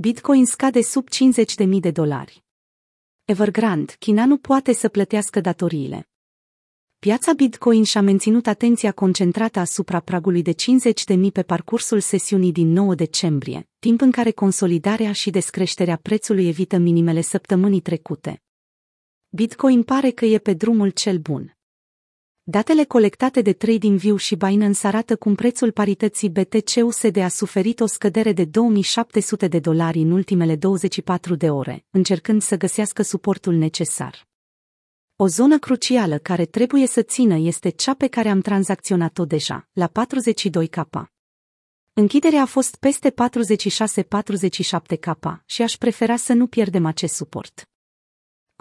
Bitcoin scade sub 50.000 de dolari. Evergrande, China nu poate să plătească datoriile. Piața Bitcoin și-a menținut atenția concentrată asupra pragului de 50.000 pe parcursul sesiunii din 9 decembrie, timp în care consolidarea și descreșterea prețului evită minimele săptămânii trecute. Bitcoin pare că e pe drumul cel bun. Datele colectate de TradingView și Binance arată cum prețul parității BTC-USD a suferit o scădere de 2700 de dolari în ultimele 24 de ore, încercând să găsească suportul necesar. O zonă crucială care trebuie să țină este cea pe care am tranzacționat-o deja, la 42K. Închiderea a fost peste 46-47K și aș prefera să nu pierdem acest suport.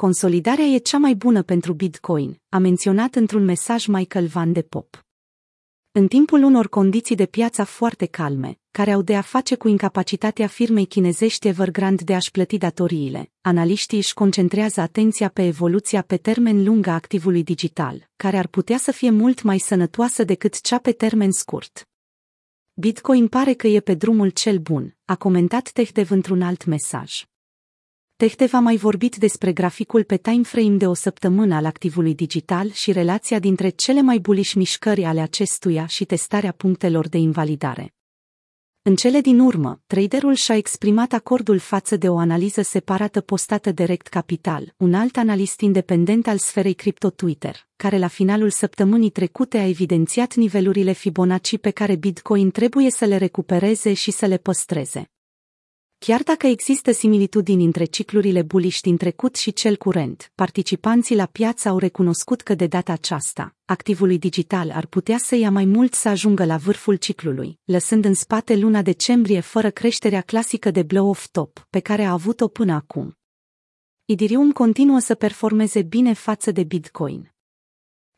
Consolidarea e cea mai bună pentru Bitcoin, a menționat într-un mesaj Michael Van de Pop. În timpul unor condiții de piață foarte calme, care au de a face cu incapacitatea firmei chinezești Evergrande de a-și plăti datoriile, analiștii își concentrează atenția pe evoluția pe termen lung a activului digital, care ar putea să fie mult mai sănătoasă decât cea pe termen scurt. Bitcoin pare că e pe drumul cel bun, a comentat Tehdev într-un alt mesaj. Tehtev a mai vorbit despre graficul pe timeframe de o săptămână al activului digital și relația dintre cele mai buliși mișcări ale acestuia și testarea punctelor de invalidare. În cele din urmă, traderul și-a exprimat acordul față de o analiză separată postată direct Capital, un alt analist independent al sferei cripto Twitter, care la finalul săptămânii trecute a evidențiat nivelurile Fibonacci pe care Bitcoin trebuie să le recupereze și să le păstreze. Chiar dacă există similitudini între ciclurile buliști din trecut și cel curent, participanții la piață au recunoscut că de data aceasta, activului digital ar putea să ia mai mult să ajungă la vârful ciclului, lăsând în spate luna decembrie fără creșterea clasică de blow-off top pe care a avut-o până acum. Idirium continuă să performeze bine față de Bitcoin.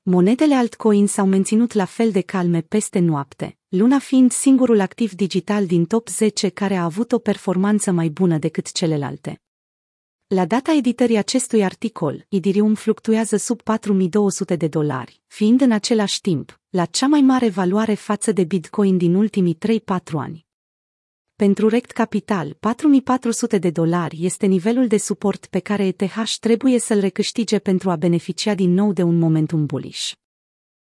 Monedele altcoin s-au menținut la fel de calme peste noapte, Luna fiind singurul activ digital din top 10 care a avut o performanță mai bună decât celelalte. La data editării acestui articol, Idirium fluctuează sub 4200 de dolari, fiind în același timp, la cea mai mare valoare față de Bitcoin din ultimii 3-4 ani. Pentru Rect Capital, 4400 de dolari este nivelul de suport pe care ETH trebuie să-l recâștige pentru a beneficia din nou de un momentum bullish.